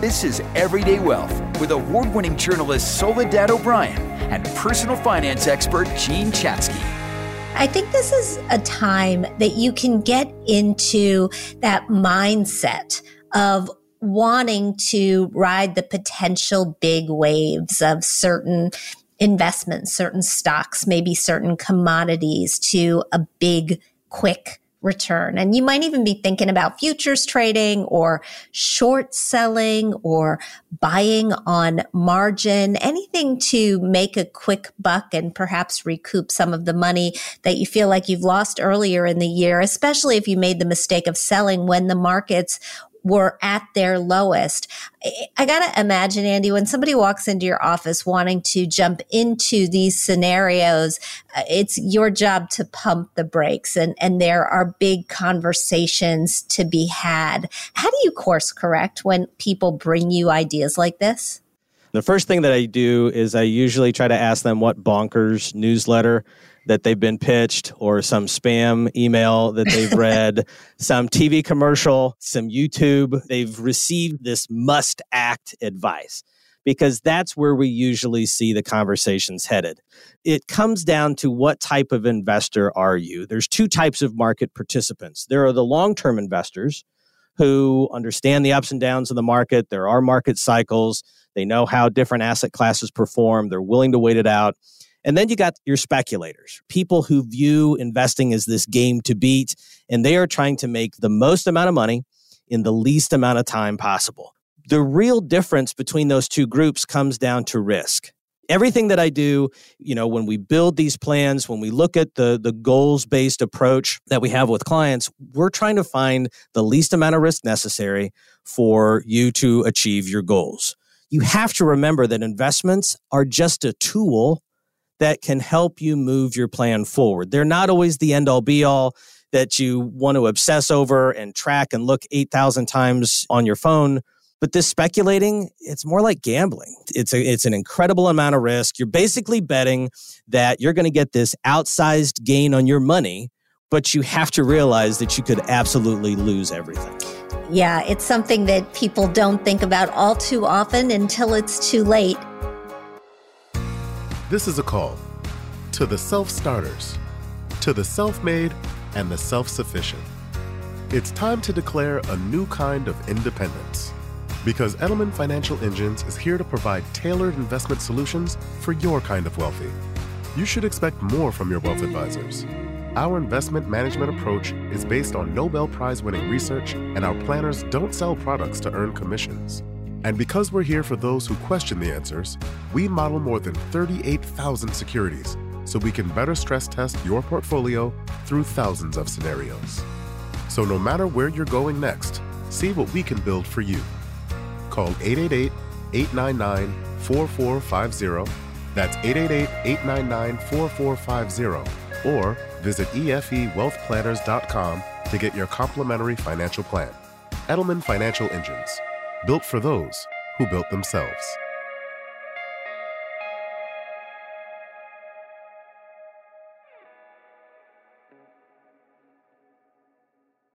This is Everyday Wealth with award winning journalist Soledad O'Brien and personal finance expert Jean Chatzky. I think this is a time that you can get into that mindset of wanting to ride the potential big waves of certain investments, certain stocks, maybe certain commodities to a big, quick return. And you might even be thinking about futures trading or short selling or buying on margin, anything to make a quick buck and perhaps recoup some of the money that you feel like you've lost earlier in the year, especially if you made the mistake of selling when the markets were at their lowest. I got to imagine, Andy, when somebody walks into your office wanting to jump into these scenarios, uh, it's your job to pump the brakes and, and there are big conversations to be had. How do you course correct when people bring you ideas like this? The first thing that I do is I usually try to ask them what bonkers newsletter that they've been pitched or some spam email that they've read, some TV commercial, some YouTube. They've received this must act advice because that's where we usually see the conversations headed. It comes down to what type of investor are you? There's two types of market participants. There are the long-term investors who understand the ups and downs of the market. There are market cycles. They know how different asset classes perform. They're willing to wait it out. And then you got your speculators, people who view investing as this game to beat, and they are trying to make the most amount of money in the least amount of time possible. The real difference between those two groups comes down to risk. Everything that I do, you know, when we build these plans, when we look at the the goals-based approach that we have with clients, we're trying to find the least amount of risk necessary for you to achieve your goals. You have to remember that investments are just a tool that can help you move your plan forward. They're not always the end all be all that you want to obsess over and track and look 8,000 times on your phone. But this speculating, it's more like gambling. It's a, it's an incredible amount of risk. You're basically betting that you're going to get this outsized gain on your money, but you have to realize that you could absolutely lose everything. Yeah, it's something that people don't think about all too often until it's too late. This is a call to the self starters, to the self made, and the self sufficient. It's time to declare a new kind of independence. Because Edelman Financial Engines is here to provide tailored investment solutions for your kind of wealthy. You should expect more from your wealth advisors. Our investment management approach is based on Nobel Prize winning research, and our planners don't sell products to earn commissions. And because we're here for those who question the answers, we model more than 38,000 securities so we can better stress test your portfolio through thousands of scenarios. So no matter where you're going next, see what we can build for you. Call 888 899 4450. That's 888 899 4450. Or visit EFEWealthPlanners.com to get your complimentary financial plan. Edelman Financial Engines built for those who built themselves.